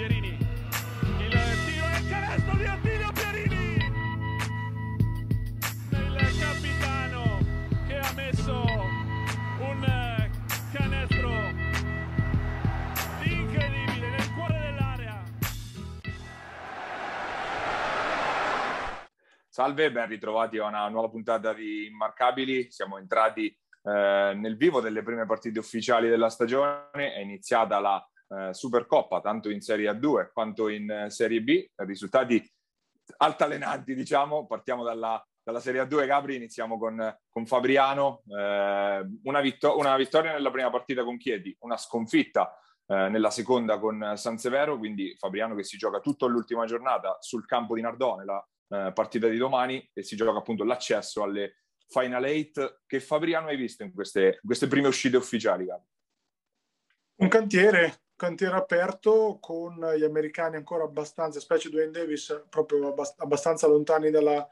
Pierini. Il tiro e il canestro di Attilio Pierini. Il capitano che ha messo un canestro incredibile nel cuore dell'area. Salve, ben ritrovati a una nuova puntata di Immarcabili. Siamo entrati eh, nel vivo delle prime partite ufficiali della stagione. È iniziata la eh, Supercoppa, tanto in Serie A2 quanto in eh, Serie B. Risultati altalenanti, diciamo. Partiamo dalla, dalla Serie A2, Gabri. Iniziamo con, con Fabriano. Eh, una, vittor- una vittoria nella prima partita con Chieti, una sconfitta eh, nella seconda con San Severo, quindi Fabriano che si gioca tutta l'ultima giornata sul campo di Nardone, la eh, partita di domani, e si gioca appunto l'accesso alle Final Eight. Che Fabriano hai visto in queste, in queste prime uscite ufficiali? Gabri? Un cantiere, cantiere aperto con gli americani ancora abbastanza, specie Dwayne Davis, proprio abbastanza lontani dalla,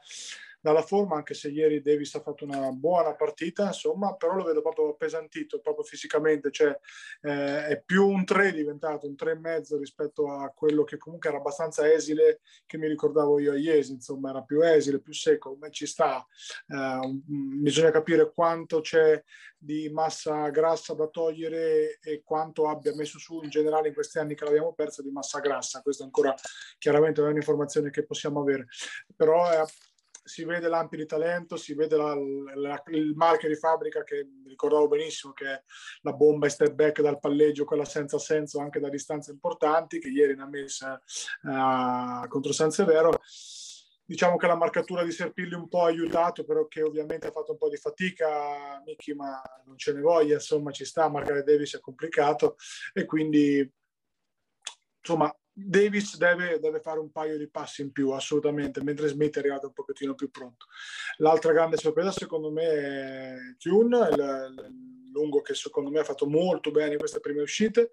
dalla forma, anche se ieri Davis ha fatto una buona partita, insomma, però lo vedo proprio appesantito, proprio fisicamente, cioè eh, è più un 3 diventato, un 3 e mezzo rispetto a quello che comunque era abbastanza esile, che mi ricordavo io a Iesi, insomma, era più esile, più secco, come ci sta, eh, bisogna capire quanto c'è di massa grassa da togliere e quanto abbia messo su in generale in questi anni che l'abbiamo persa di massa grassa, questa ancora chiaramente è un'informazione che possiamo avere, però è si vede l'ampi di talento, si vede la, la, il marchio di fabbrica che ricordavo benissimo che è la bomba e step back dal palleggio, quella senza senso anche da distanze importanti, che ieri ne ha messa uh, contro San Severo. Diciamo che la marcatura di Serpilli un po' ha aiutato, però che ovviamente ha fatto un po' di fatica, Miki, ma non ce ne voglia, insomma ci sta, marcare Davis è complicato e quindi insomma Davis deve, deve, fare un paio di passi in più, assolutamente, mentre Smith è arrivato un pochettino più pronto. L'altra grande sorpresa secondo me è Tune, il, lungo che secondo me ha fatto molto bene in queste prime uscite.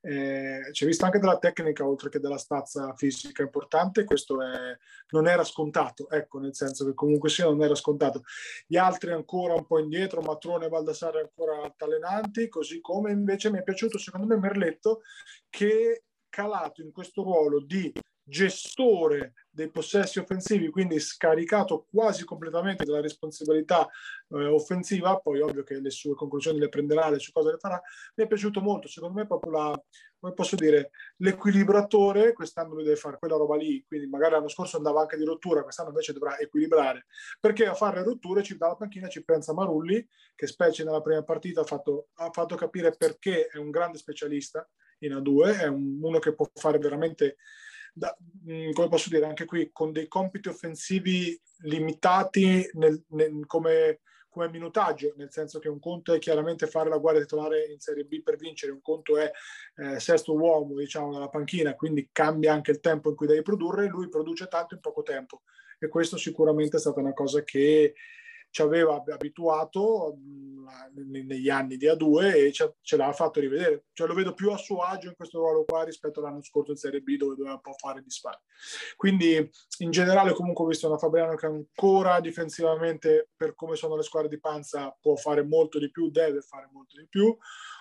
Eh, c'è vista anche della tecnica oltre che della stazza fisica importante, questo è, non era scontato, ecco, nel senso che comunque sia non era scontato. Gli altri ancora un po' indietro, Matrone e Baldassare ancora altalenanti, così come invece mi è piaciuto secondo me Merletto che calato in questo ruolo di gestore dei possessi offensivi, quindi scaricato quasi completamente della responsabilità eh, offensiva, poi ovvio che le sue conclusioni le prenderà, le sue cose le farà, mi è piaciuto molto, secondo me proprio la, come posso dire, l'equilibratore, quest'anno lui deve fare quella roba lì, quindi magari l'anno scorso andava anche di rottura, quest'anno invece dovrà equilibrare, perché a fare rotture ci, dalla panchina ci pensa Marulli, che specie nella prima partita ha fatto, ha fatto capire perché è un grande specialista, in A2, è un, uno che può fare veramente, da, mm, come posso dire, anche qui con dei compiti offensivi limitati nel, nel, come, come minutaggio, nel senso che un conto è chiaramente fare la guardia titolare in Serie B per vincere, un conto è eh, sesto uomo, diciamo, dalla panchina, quindi cambia anche il tempo in cui devi produrre, lui produce tanto in poco tempo. E questo sicuramente è stata una cosa che ci aveva abituato negli anni di A2 e ce l'ha fatto rivedere. Cioè lo vedo più a suo agio in questo ruolo qua rispetto all'anno scorso in Serie B dove doveva un po' fare dispari. Quindi in generale comunque ho visto una Fabriano che ancora difensivamente per come sono le squadre di panza può fare molto di più, deve fare molto di più.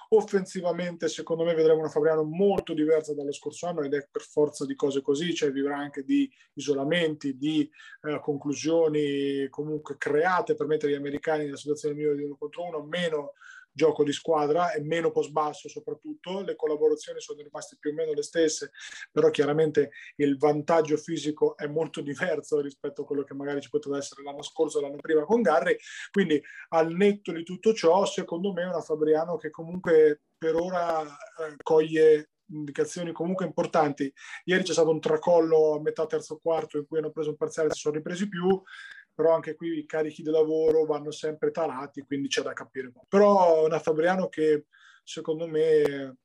Offensivamente, secondo me, vedremo una Fabriano molto diversa dallo scorso anno ed è per forza di cose così, cioè vivrà anche di isolamenti, di eh, conclusioni comunque create per mettere gli americani nella situazione migliore di uno contro uno, meno gioco di squadra e meno post basso soprattutto, le collaborazioni sono rimaste più o meno le stesse, però chiaramente il vantaggio fisico è molto diverso rispetto a quello che magari ci poteva essere l'anno scorso l'anno prima con Garri, quindi al netto di tutto ciò secondo me è una Fabriano che comunque per ora eh, coglie indicazioni comunque importanti. Ieri c'è stato un tracollo a metà terzo quarto in cui hanno preso un parziale e si sono ripresi più però anche qui i carichi di lavoro vanno sempre tarati, quindi c'è da capire. Però una Fabriano che secondo me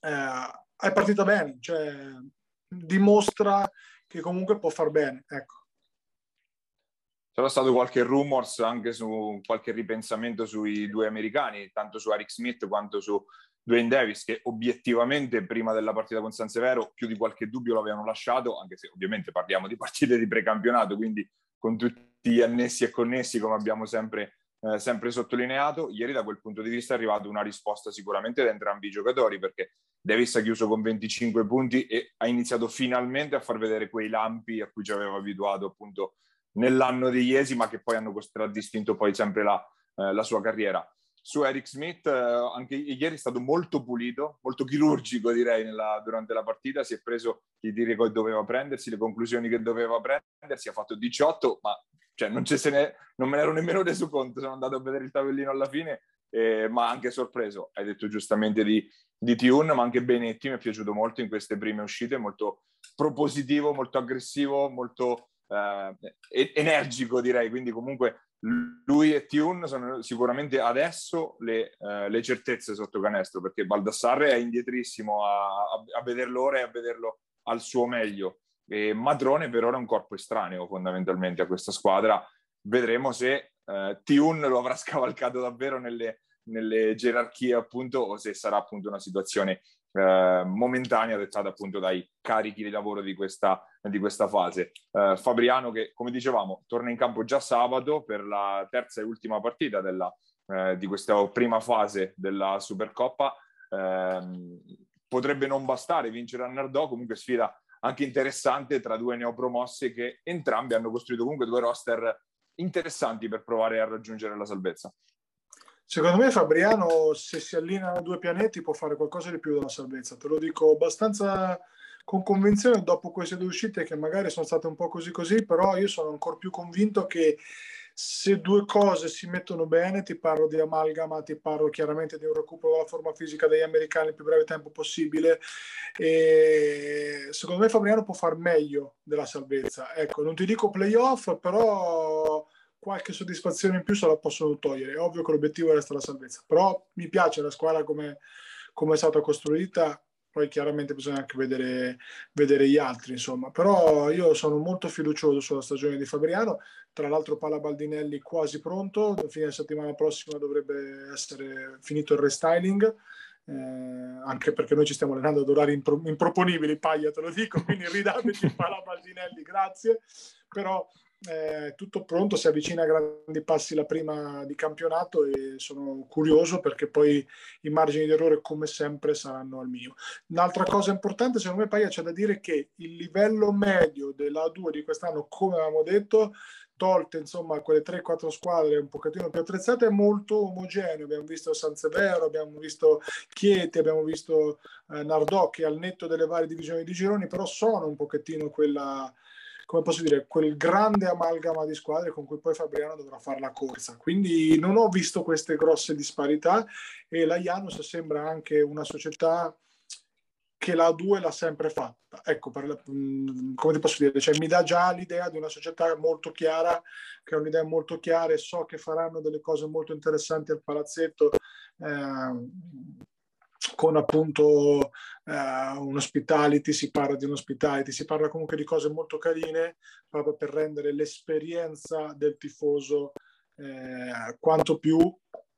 eh, è partita bene, cioè dimostra che comunque può far bene. Ecco. C'era stato qualche rumors anche su qualche ripensamento sui due americani, tanto su Eric Smith quanto su Dwayne Davis, che obiettivamente prima della partita con San Severo più di qualche dubbio l'avevano lasciato, anche se ovviamente parliamo di partite di precampionato, quindi con tutti gli annessi e connessi come abbiamo sempre eh, sempre sottolineato, ieri da quel punto di vista è arrivata una risposta sicuramente da entrambi i giocatori perché Davis ha chiuso con 25 punti e ha iniziato finalmente a far vedere quei lampi a cui ci aveva abituato appunto nell'anno di Iesi, ma che poi hanno contraddistinto poi sempre la, eh, la sua carriera. Su Eric Smith, eh, anche ieri è stato molto pulito, molto chirurgico direi nella, durante la partita, si è preso i tiri che doveva prendersi, le conclusioni che doveva prendersi, ha fatto 18, ma cioè, non, ne, non, me ne ero nemmeno reso conto, sono andato a vedere il tabellino alla fine, eh, ma anche sorpreso. Hai detto giustamente di, di Tiun, ma anche Benetti mi è piaciuto molto in queste prime uscite, molto propositivo, molto aggressivo, molto eh, energico direi, quindi comunque lui e Tiun sono sicuramente adesso le, eh, le, certezze sotto canestro, perché Baldassarre è indietrissimo a, a, a vederlo ora e a vederlo al suo meglio. E Madrone per ora è un corpo estraneo fondamentalmente a questa squadra. Vedremo se eh, Tiun lo avrà scavalcato davvero nelle, nelle gerarchie appunto o se sarà appunto una situazione eh, momentanea dettata appunto dai carichi di lavoro di questa, di questa fase. Eh, Fabriano che come dicevamo torna in campo già sabato per la terza e ultima partita della, eh, di questa prima fase della Supercoppa. Ehm, potrebbe non bastare vincere a Nardò, comunque sfida anche interessante tra due neopromosse che entrambi hanno costruito comunque due roster interessanti per provare a raggiungere la salvezza. Secondo me Fabriano, se si allineano due pianeti, può fare qualcosa di più della salvezza. Te lo dico abbastanza con convinzione dopo queste due uscite che magari sono state un po' così così, però io sono ancora più convinto che se due cose si mettono bene, ti parlo di amalgama, ti parlo chiaramente di un recupero della forma fisica degli americani il più breve tempo possibile. E secondo me Fabriano può far meglio della salvezza. Ecco, non ti dico playoff, però qualche soddisfazione in più se la possono togliere. È ovvio che l'obiettivo resta la salvezza, però mi piace la squadra come, come è stata costruita. Poi chiaramente bisogna anche vedere, vedere, gli altri, insomma. Però io sono molto fiducioso sulla stagione di Fabriano. Tra l'altro Pala Baldinelli quasi pronto, fine settimana prossima dovrebbe essere finito il restyling. Eh, anche perché noi ci stiamo allenando ad orari impro- improponibili, Paglia te lo dico, quindi ridateci Pala Baldinelli, grazie. Però eh, tutto pronto, si avvicina a grandi passi la prima di campionato e sono curioso perché poi i margini di errore come sempre saranno al mio. Un'altra cosa importante secondo me Paia c'è da dire che il livello medio della A2 di quest'anno, come avevamo detto, tolte insomma quelle 3-4 squadre un pochettino più attrezzate, è molto omogeneo. Abbiamo visto San Severo, abbiamo visto Chieti, abbiamo visto eh, Nardò al netto delle varie divisioni di gironi, però sono un pochettino quella come posso dire, quel grande amalgama di squadre con cui poi Fabriano dovrà fare la corsa. Quindi non ho visto queste grosse disparità e la Janus sembra anche una società che la 2 l'ha sempre fatta. Ecco, per, mm, come ti posso dire, cioè, mi dà già l'idea di una società molto chiara, che ha un'idea molto chiara e so che faranno delle cose molto interessanti al palazzetto. Eh, con appunto uh, un hospitality, si parla di un hospitality, si parla comunque di cose molto carine proprio per rendere l'esperienza del tifoso eh, quanto più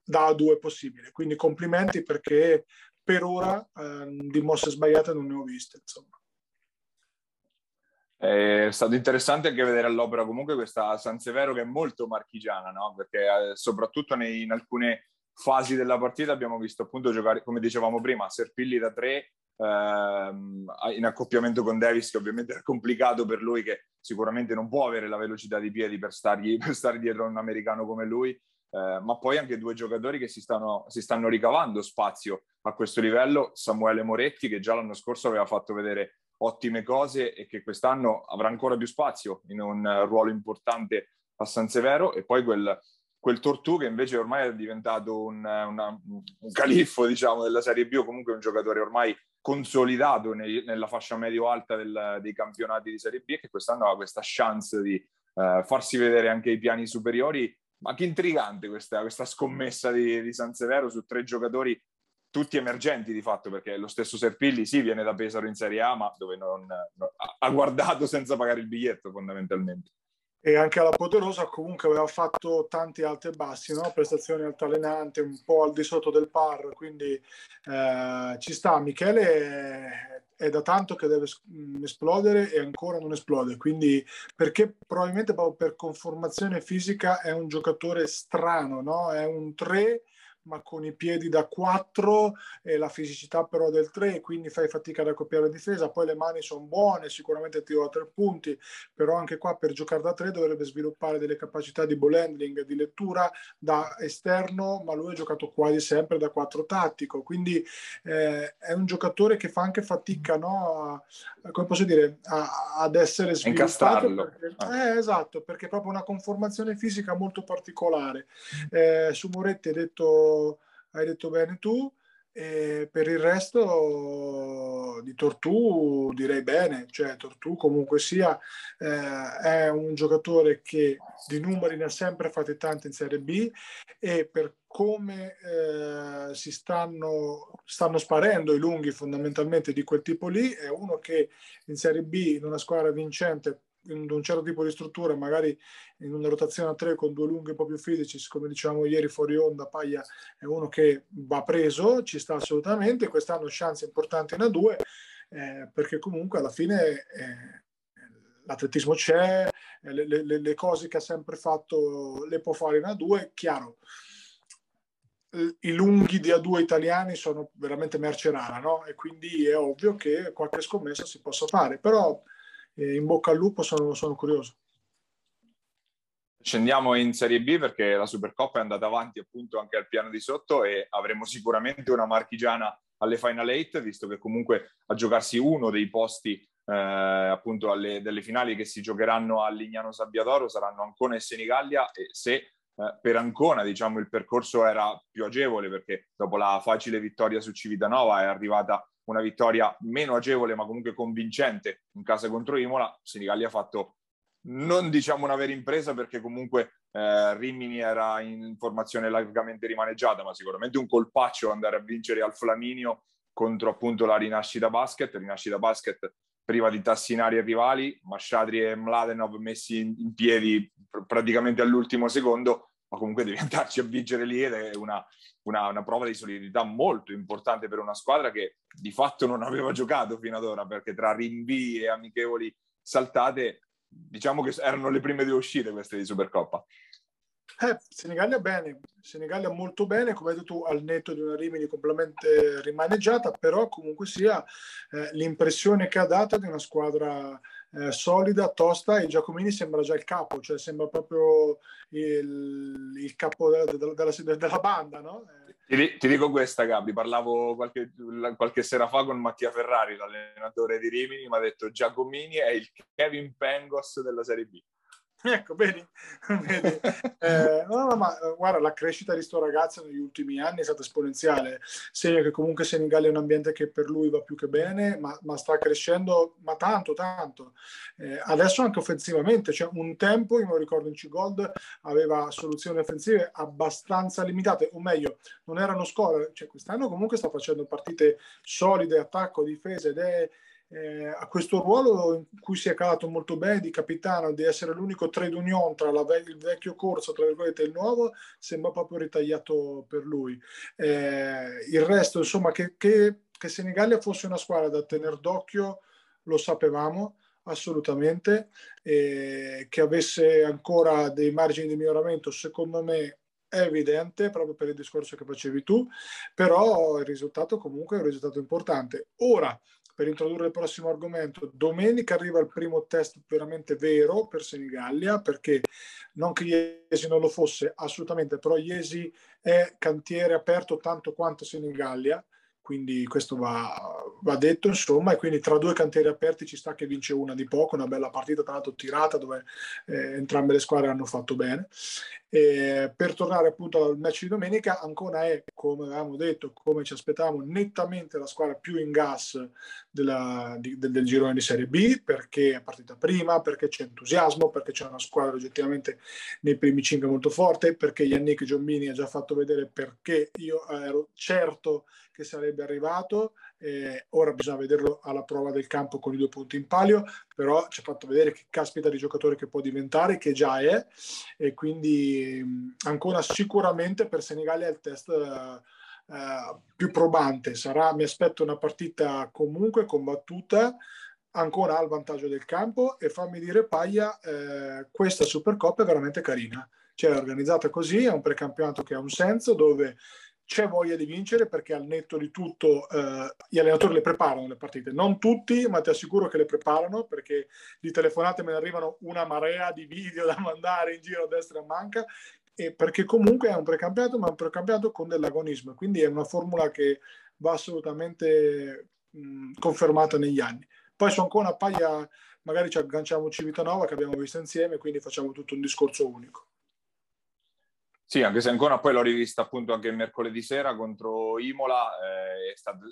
da due possibile. Quindi complimenti perché per ora eh, di mosse sbagliate non ne ho viste. Insomma. È stato interessante anche vedere all'opera comunque questa San Severo che è molto marchigiana, no? perché eh, soprattutto nei, in alcune fasi della partita abbiamo visto appunto giocare, come dicevamo prima, Serpilli da tre, ehm, in accoppiamento con Davis, che ovviamente è complicato per lui, che sicuramente non può avere la velocità di piedi per, stargli, per stare dietro a un americano come lui, eh, ma poi anche due giocatori che si stanno, si stanno ricavando spazio a questo livello, Samuele Moretti, che già l'anno scorso aveva fatto vedere ottime cose e che quest'anno avrà ancora più spazio in un ruolo importante a San Severo, e poi quel quel Tortù che invece ormai è diventato un, una, un califfo diciamo, della Serie B o comunque un giocatore ormai consolidato nei, nella fascia medio-alta del, dei campionati di Serie B e che quest'anno ha questa chance di uh, farsi vedere anche i piani superiori. Ma che intrigante questa, questa scommessa di, di San Severo su tre giocatori tutti emergenti di fatto, perché lo stesso Serpilli sì viene da Pesaro in Serie A, ma dove non, no, ha guardato senza pagare il biglietto fondamentalmente e anche alla Poderosa comunque aveva fatto tanti alti e bassi, no? prestazioni altalenanti, un po' al di sotto del par, quindi eh, ci sta. Michele è, è da tanto che deve mm, esplodere e ancora non esplode. Quindi, perché probabilmente proprio per conformazione fisica è un giocatore strano, no? È un 3 ma con i piedi da 4 e la fisicità però del 3, quindi fai fatica ad accoppiare la difesa, poi le mani sono buone, sicuramente tiro a tre punti, però anche qua per giocare da 3 dovrebbe sviluppare delle capacità di ball handling, di lettura da esterno, ma lui ha giocato quasi sempre da 4 tattico, quindi eh, è un giocatore che fa anche fatica, no? a, come posso dire, a, ad essere sviluppato. Perché, ah. eh, esatto, perché è proprio una conformazione fisica molto particolare. Eh, su Moretti hai detto hai detto bene tu. E per il resto di Tortù direi bene, cioè Tortù comunque sia eh, è un giocatore che di numeri ne ha sempre fatti tanti in Serie B e per come eh, si stanno, stanno sparendo i lunghi fondamentalmente di quel tipo lì, è uno che in Serie B in una squadra vincente in un certo tipo di struttura, magari in una rotazione a tre con due lunghi un po' più fisici, come diciamo ieri fuori onda, Paglia è uno che va preso, ci sta assolutamente, quest'anno chance importanti in A2, eh, perché comunque alla fine eh, l'atletismo c'è, eh, le, le, le, cose che ha sempre fatto le può fare in A2, chiaro. I lunghi di A2 italiani sono veramente merce rara, no? E quindi è ovvio che qualche scommessa si possa fare, però eh, in bocca al lupo, sono, sono curioso. Scendiamo in Serie B perché la Supercoppa è andata avanti appunto anche al piano di sotto e avremo sicuramente una marchigiana alle Final Eight, visto che comunque a giocarsi uno dei posti eh, appunto alle, delle finali che si giocheranno a Lignano Sabbiadoro saranno Ancona e Senigallia e se eh, per Ancona diciamo il percorso era più agevole perché dopo la facile vittoria su Civitanova è arrivata una vittoria meno agevole ma comunque convincente in casa contro Imola, Senigallia ha fatto non diciamo una vera impresa perché comunque eh, Rimini era in formazione largamente rimaneggiata, ma sicuramente un colpaccio andare a vincere al Flaminio contro appunto la Rinascita Basket, Rinascita Basket priva di Tassinari e rivali, Masciadri e Mladenov messi in, in piedi pr- praticamente all'ultimo secondo, ma comunque devi andarci a vincere lì ed è una, una, una, prova di solidità molto importante per una squadra che di fatto non aveva giocato fino ad ora, perché tra rinvii e amichevoli saltate, diciamo che erano le prime due uscite queste di Supercoppa. Eh, Senigallia bene, Senigallia molto bene, come hai detto tu, al netto di una Rimini completamente rimaneggiata, però comunque sia eh, l'impressione che ha dato di una squadra eh, solida, tosta e Giacomini sembra già il capo, cioè sembra proprio il, il capo della, della, della, banda, no? Ti, ti, dico questa, Gabri, parlavo qualche, qualche, sera fa con Mattia Ferrari, l'allenatore di Rimini, mi ha detto Giacomini è il Kevin Pengos della Serie B. Ecco, vedi, vedi. Eh, no, no, ma eh, guarda, la crescita di sto ragazzo negli ultimi anni è stata esponenziale. Segna che comunque Senegal è un ambiente che per lui va più che bene, ma, ma sta crescendo, ma tanto, tanto. Eh, adesso anche offensivamente, cioè un tempo, io mi ricordo in C-Gold, aveva soluzioni offensive abbastanza limitate, o meglio, non erano score. Cioè, quest'anno comunque sta facendo partite solide, attacco, difesa ed è eh, a questo ruolo in cui si è calato molto bene di capitano, di essere l'unico trade union tra ve- il vecchio corso tra e il nuovo, sembra proprio ritagliato per lui. Eh, il resto, insomma, che, che, che Senigallia fosse una squadra da tenere d'occhio, lo sapevamo assolutamente, eh, che avesse ancora dei margini di miglioramento, secondo me è evidente proprio per il discorso che facevi tu, però il risultato comunque è un risultato importante. Ora, per introdurre il prossimo argomento. Domenica arriva il primo test veramente vero per Senigallia, perché non che Iesi non lo fosse assolutamente, però Iesi è cantiere aperto tanto quanto Senigallia quindi questo va, va, detto insomma e quindi tra due cantieri aperti ci sta che vince una di poco, una bella partita tra l'altro tirata dove eh, entrambe le squadre hanno fatto bene. E per tornare appunto al match di domenica, Ancona è, come avevamo detto, come ci aspettavamo, nettamente la squadra più in gas della, di, del, del girone di Serie B perché è partita prima, perché c'è entusiasmo, perché c'è una squadra oggettivamente nei primi cinque molto forte, perché Yannick Giombini ha già fatto vedere perché io ero certo che sarebbe arrivato. Eh, ora bisogna vederlo alla prova del campo con i due punti in palio, però ci ha fatto vedere che caspita di giocatore che può diventare, che già è, e quindi ancora sicuramente per Senigallia è il test eh, più probante. Sarà, mi aspetto una partita comunque combattuta, ancora ha il vantaggio del campo e fammi dire Paglia, eh, questa Supercoppa è veramente carina. Cioè, è organizzata così, è un precampionato che ha un senso dove c'è voglia di vincere perché al netto di tutto eh, gli allenatori le preparano le partite. Non tutti, ma ti assicuro che le preparano perché di telefonate me ne arrivano una marea di video da mandare in giro a destra e a manca e perché comunque è un precampionato, ma è un precampionato con dell'agonismo. Quindi è una formula che va assolutamente mh, confermata negli anni. Poi su Ancona Paglia magari ci agganciamo Civitanova che abbiamo visto insieme, quindi facciamo tutto un discorso unico. Sì, anche se ancora poi l'ho rivista appunto anche mercoledì sera contro Imola, eh, stato,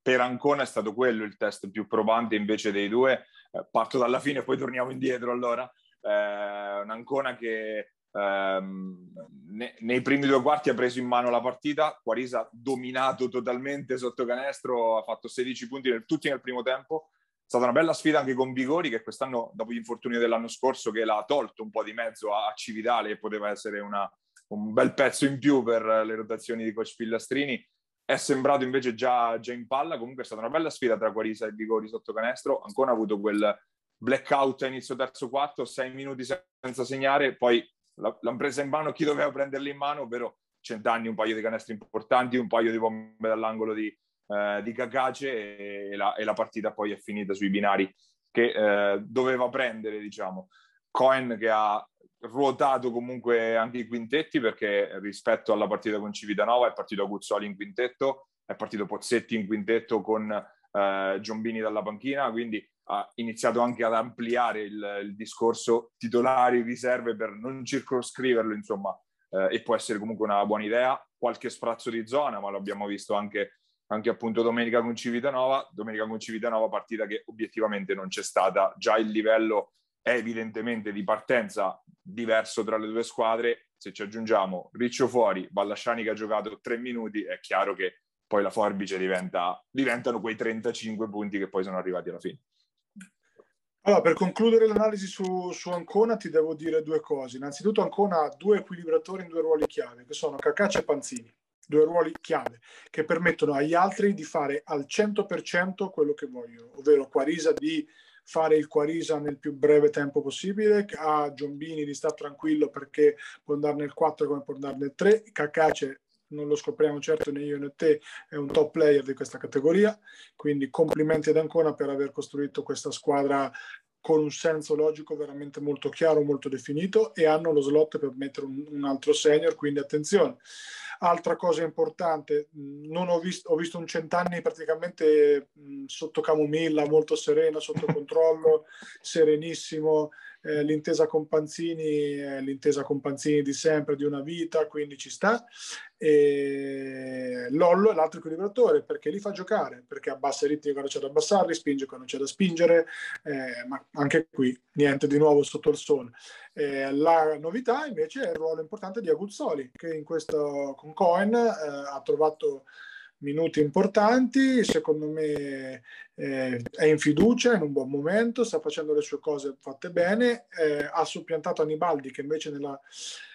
per Ancona è stato quello il test più probante invece dei due. Eh, parto dalla fine e poi torniamo indietro allora. Eh, Un'Ancona che ehm, ne, nei primi due quarti ha preso in mano la partita, Quarisa dominato totalmente sotto canestro, ha fatto 16 punti nel, tutti nel primo tempo. È stata una bella sfida anche con Bigori che quest'anno, dopo gli infortuni dell'anno scorso, che l'ha tolto un po' di mezzo a, a Cividale e poteva essere una, un bel pezzo in più per le rotazioni di coach Pillastrini. È sembrato invece già, già in palla. Comunque è stata una bella sfida tra Quarisa e Vigori sotto canestro. Ancora ha avuto quel blackout a inizio terzo quarto, sei minuti senza segnare. Poi l'hanno presa in mano chi doveva prenderla in mano, ovvero Centanni, un paio di canestri importanti, un paio di bombe dall'angolo di, eh, di Cacace e la, e la, partita poi è finita sui binari che eh, doveva prendere, diciamo. Cohen che ha ruotato comunque anche i quintetti perché rispetto alla partita con Civitanova è partito Guzzoli in quintetto, è partito Pozzetti in quintetto con eh, Giombini dalla panchina, quindi ha iniziato anche ad ampliare il, il discorso titolari, riserve per non circoscriverlo, insomma, eh, e può essere comunque una buona idea. Qualche sprazzo di zona, ma l'abbiamo visto anche, anche appunto domenica con Civitanova, domenica con Civitanova partita che obiettivamente non c'è stata, già il livello è evidentemente di partenza diverso tra le due squadre. Se ci aggiungiamo Riccio fuori, Ballasciani che ha giocato tre minuti, è chiaro che poi la forbice diventa, diventano quei 35 punti che poi sono arrivati alla fine. Allora, per concludere l'analisi su, su, Ancona ti devo dire due cose. Innanzitutto Ancona ha due equilibratori in due ruoli chiave, che sono Cacaccia e Panzini. Due ruoli chiave che permettono agli altri di fare al 100% quello che vogliono, ovvero Quarisa di fare il Quarisa nel più breve tempo possibile, a Giombini di stare tranquillo perché può andare nel 4 come può andare nel 3, Cacace non lo scopriamo certo né io né te, è un top player di questa categoria, quindi complimenti ad Ancona per aver costruito questa squadra con un senso logico veramente molto chiaro, molto definito e hanno lo slot per mettere un, un altro senior, quindi attenzione. Altra cosa importante, non ho, visto, ho visto un cent'anni praticamente mh, sotto camomilla, molto sereno, sotto controllo, serenissimo. Eh, l'intesa con Panzini è l'intesa con Panzini di sempre, di una vita, quindi ci sta. E Lollo è l'altro equilibratore perché li fa giocare, perché abbassa i ritmi quando c'è da abbassarli, spinge quando c'è da spingere, eh, ma anche qui niente di nuovo sotto il sole. Eh, la novità invece è il ruolo importante di Aguzzoli, che in questo con Cohen eh, ha trovato minuti importanti, secondo me eh, è in fiducia, in un buon momento, sta facendo le sue cose fatte bene, eh, ha soppiantato Anibaldi che invece nella,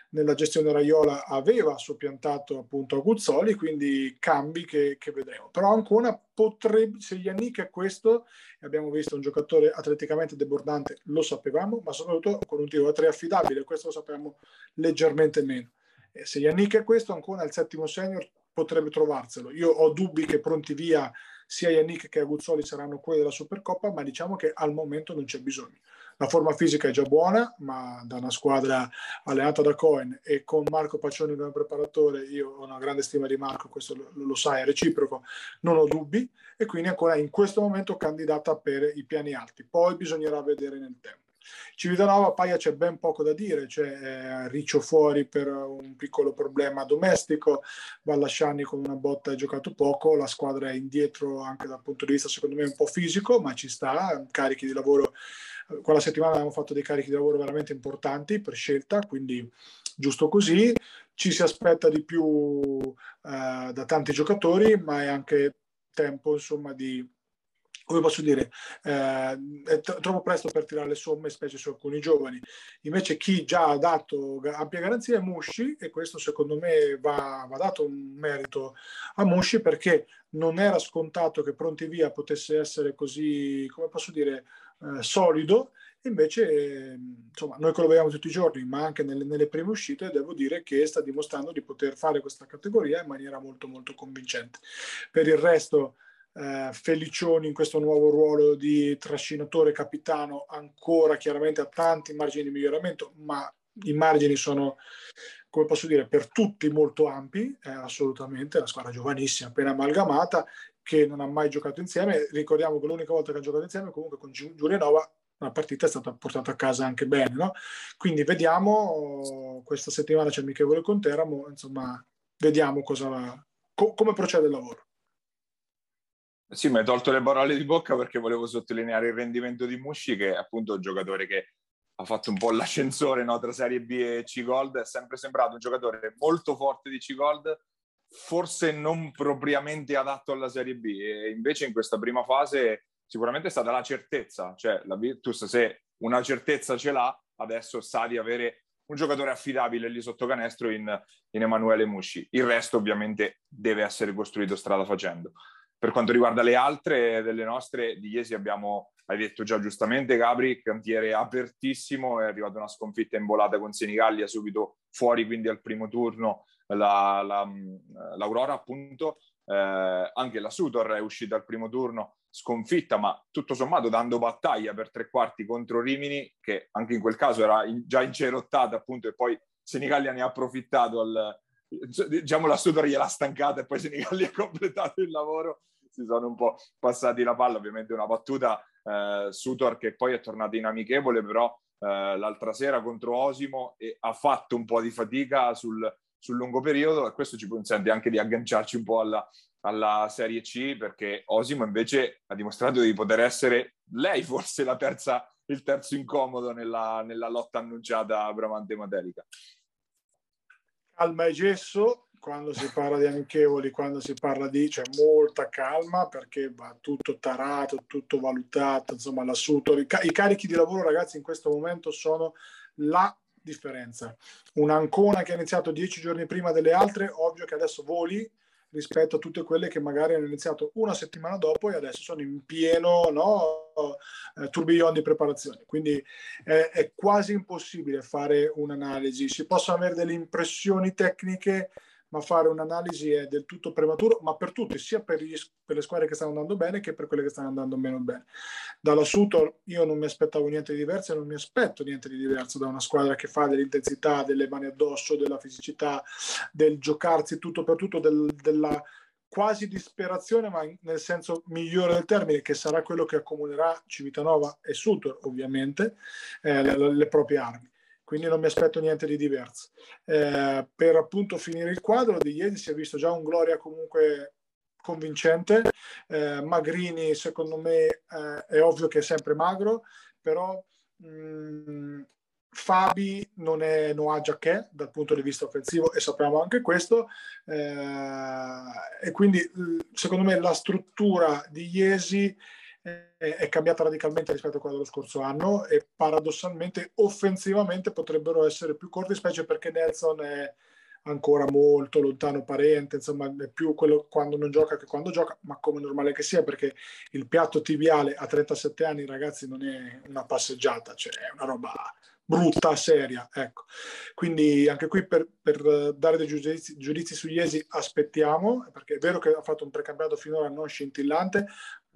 nella, gestione Raiola aveva soppiantato appunto Aguzzoli, quindi cambi che, che vedremo. Però ancora potrebbe, se Yannick è questo, abbiamo visto un giocatore atleticamente debordante, lo sapevamo, ma soprattutto con un tiro a tre affidabile, questo lo sappiamo leggermente meno. E se Yannick è questo, ancora il settimo senior potrebbe trovarselo. Io ho dubbi che pronti via sia Yannick che Aguzzoli saranno quelli della Supercoppa, ma diciamo che al momento non c'è bisogno. La forma fisica è già buona, ma da una squadra allenata da Cohen e con Marco Paccioni come preparatore, io ho una grande stima di Marco, questo lo, lo sai, è reciproco, non ho dubbi e quindi ancora in questo momento candidata per i piani alti. Poi bisognerà vedere nel tempo. Civitanova Paia c'è ben poco da dire, c'è eh, Riccio fuori per un piccolo problema domestico, Vallasciani con una botta ha giocato poco, la squadra è indietro anche dal punto di vista secondo me un po' fisico, ma ci sta, carichi di lavoro, quella settimana abbiamo fatto dei carichi di lavoro veramente importanti per scelta, quindi giusto così, ci si aspetta di più eh, da tanti giocatori, ma è anche tempo insomma di come posso dire, eh, è troppo presto per tirare le somme, specie su alcuni giovani. Invece chi già ha dato ampia garanzia è Musci e questo secondo me va, va dato un merito a Musci perché non era scontato che Pronti Via potesse essere così, come posso dire, eh, solido. Invece, eh, insomma, noi che lo vediamo tutti i giorni, ma anche nelle, nelle, prime uscite, devo dire che sta dimostrando di poter fare questa categoria in maniera molto, molto convincente. Per il resto, eh, Felicioni in questo nuovo ruolo di trascinatore capitano ancora chiaramente ha tanti margini di miglioramento, ma i margini sono, come posso dire, per tutti molto ampi, eh, assolutamente, una squadra giovanissima, appena amalgamata, che non ha mai giocato insieme. Ricordiamo che l'unica volta che ha giocato insieme comunque con Giulianova la partita è stata portata a casa anche bene, no? Quindi vediamo, questa settimana c'è il Michele con Teramo, insomma, vediamo cosa, co- come procede il lavoro. Sì, mi hai tolto le parole di bocca perché volevo sottolineare il rendimento di Musci, che è appunto un giocatore che ha fatto un po' l'ascensore no, tra Serie B e C-Gold, è sempre sembrato un giocatore molto forte di C-Gold, forse non propriamente adatto alla Serie B, e invece in questa prima fase sicuramente è stata la certezza, cioè la Virtus se una certezza ce l'ha, adesso sa di avere un giocatore affidabile lì sotto canestro in, in Emanuele Musci. Il resto ovviamente deve essere costruito strada facendo. Per quanto riguarda le altre delle nostre, di Iesi abbiamo, hai detto già giustamente, Gabri, cantiere apertissimo, è arrivata una sconfitta in volata con Senigallia subito fuori, quindi al primo turno la, la, l'Aurora appunto, eh, anche la Sutor è uscita al primo turno sconfitta, ma tutto sommato dando battaglia per tre quarti contro Rimini, che anche in quel caso era in, già incerottata appunto e poi Senigallia ne ha approfittato al, diciamo la Sutor gliel'ha stancata e poi Senigallia ha completato il lavoro. Si sono un po' passati la palla, ovviamente una battuta eh, Sutor che poi è tornato in amichevole, però eh, l'altra sera contro Osimo e ha fatto un po' di fatica sul, sul lungo periodo e questo ci consente anche di agganciarci un po' alla, alla Serie C perché Osimo invece ha dimostrato di poter essere lei forse la terza, il terzo incomodo nella, nella lotta annunciata a Bramante Materica. Calma e gesso, quando si parla di amichevoli, quando si parla di c'è cioè, molta calma perché va tutto tarato, tutto valutato, insomma l'assunto. I, i carichi di lavoro ragazzi in questo momento sono la differenza. Un'Ancona che ha iniziato dieci giorni prima delle altre, ovvio che adesso voli rispetto a tutte quelle che magari hanno iniziato una settimana dopo e adesso sono in pieno no, eh, di preparazione. Quindi eh, è quasi impossibile fare un'analisi. Si possono avere delle impressioni tecniche ma fare un'analisi è del tutto prematuro, ma per tutti, sia per, gli, per, le squadre che stanno andando bene che per quelle che stanno andando meno bene. Dalla Sutor io non mi aspettavo niente di diverso e non mi aspetto niente di diverso da una squadra che fa dell'intensità, delle mani addosso, della fisicità, del giocarsi tutto per tutto, del, della quasi disperazione, ma nel senso migliore del termine, che sarà quello che accomunerà Civitanova e Sutor, ovviamente, eh, le, le proprie armi quindi non mi aspetto niente di diverso. Eh, per appunto finire il quadro di ieri si è visto già un Gloria comunque convincente, eh, Magrini secondo me eh, è ovvio che è sempre magro, però mh, mm, Fabi non è Noah Jacquet dal punto di vista offensivo e sappiamo anche questo eh, e quindi secondo me la struttura di Iesi è cambiata radicalmente rispetto a quella dello scorso anno e paradossalmente offensivamente potrebbero essere più corti, specie perché Nelson è ancora molto lontano parente, insomma è più quello quando non gioca che quando gioca, ma come normale che sia perché il piatto tibiale a 37 anni ragazzi non è una passeggiata, cioè è una roba brutta, seria. Ecco. Quindi anche qui per, per dare dei giudizi, giudizi su Iesi aspettiamo, perché è vero che ha fatto un precampionato finora non scintillante,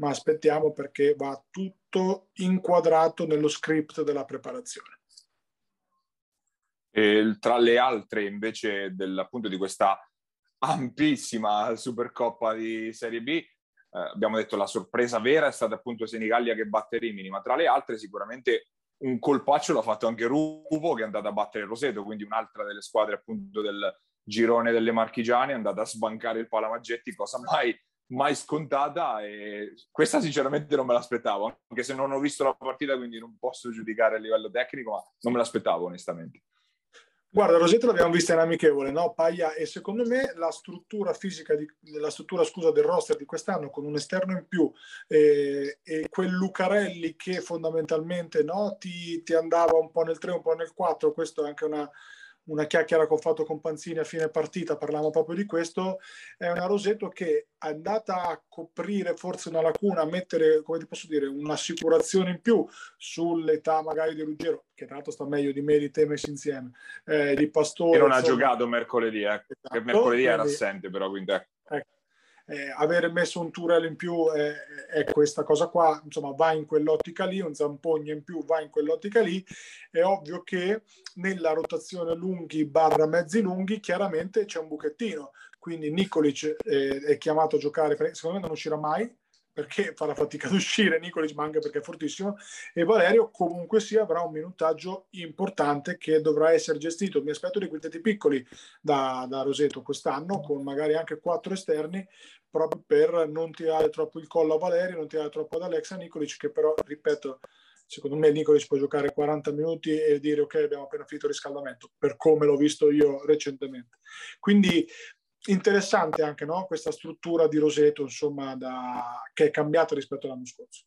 ma aspettiamo perché va tutto inquadrato nello script della preparazione. E tra le altre invece del, appunto di questa ampissima Supercoppa di Serie B, eh, abbiamo detto la sorpresa vera è stata appunto Senigallia che batte Rimini, ma tra le altre sicuramente un colpaccio l'ha fatto anche Ruvo che è andato a battere Roseto, quindi un'altra delle squadre appunto del girone delle Marchigiane, è andata a sbancare il Palamaggetti, cosa mai, mai scontata e questa sinceramente non me l'aspettavo, anche se non ho visto la partita quindi non posso giudicare a livello tecnico, ma non me l'aspettavo onestamente. Guarda, Rosetta l'abbiamo vista in amichevole, no? Paglia, e secondo me la struttura fisica, di, la struttura scusa, del roster di quest'anno con un esterno in più eh, e quel Lucarelli che fondamentalmente no, ti, ti, andava un po' nel 3, un po' nel 4, questo è anche una, una chiacchiera che ho fatto con Panzini a fine partita, parlavamo proprio di questo, è una Roseto che è andata a coprire forse una lacuna, a mettere, come ti posso dire, un'assicurazione in più sull'età magari di Ruggero, che tra l'altro sta meglio di me di te messi insieme, eh, di Pastore. Che non ha giocato mercoledì, eh. esatto, mercoledì era assente però, quindi... Ecco eh, avere messo un Turello in più è, è, questa cosa qua, insomma va in quell'ottica lì, un Zampogna in più va in quell'ottica lì, è ovvio che nella rotazione lunghi barra mezzi lunghi chiaramente c'è un buchettino, quindi Nicolic eh, è chiamato a giocare, secondo me non uscirà mai, perché farà fatica ad uscire Nicolic, ma anche perché è fortissimo, e Valerio comunque sì avrà un minutaggio importante che dovrà essere gestito. Mi aspetto dei quintetti piccoli da, da Roseto quest'anno, con magari anche quattro esterni, proprio per non tirare troppo il collo a Valerio, non tirare troppo ad Alexa Nicolic, che però, ripeto, secondo me Nicolic può giocare 40 minuti e dire ok abbiamo appena finito il riscaldamento, per come l'ho visto io recentemente. Quindi interessante anche no? questa struttura di Roseto, insomma, da... che è cambiata rispetto all'anno scorso.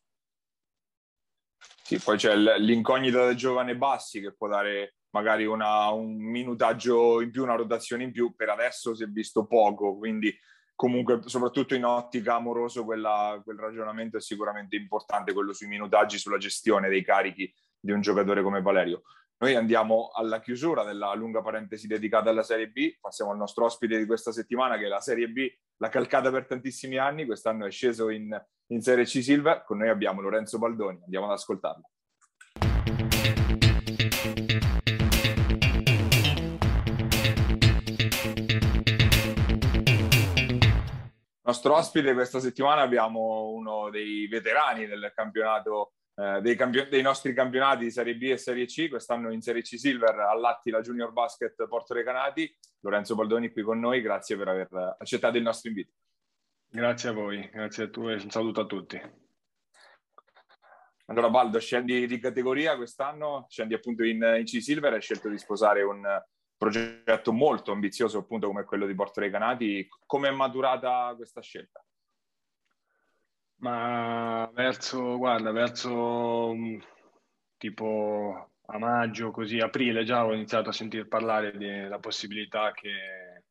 Sì, poi c'è l'incognita del giovane Bassi che può dare magari una, un minutaggio in più, una rotazione in più. Per adesso si è visto poco, quindi comunque soprattutto in ottica amoroso quella, quel ragionamento è sicuramente importante, quello sui minutaggi, sulla gestione dei carichi di un giocatore come Valerio. Noi andiamo alla chiusura della lunga parentesi dedicata alla Serie B, passiamo al nostro ospite di questa settimana che è la Serie B, l'ha calcata per tantissimi anni, quest'anno è sceso in, in Serie C Silver, con noi abbiamo Lorenzo Baldoni, andiamo ad ascoltarlo. Nostro ospite questa settimana abbiamo uno dei veterani del campionato eh, dei, campion- dei, nostri campionati di Serie B e Serie C, quest'anno in Serie C Silver all'Attila Junior Basket Porto Recanati. Lorenzo Baldoni qui con noi, grazie per aver accettato il nostro invito. Grazie a voi, grazie a tu e un saluto a tutti. Allora Baldo, scendi di categoria quest'anno, scendi appunto in, in C Silver, hai scelto di sposare un progetto molto ambizioso appunto come quello di Porto Recanati. Come è maturata questa scelta? Ma verso, guarda, verso mm, tipo a maggio, così aprile già ho iniziato a sentire parlare della possibilità che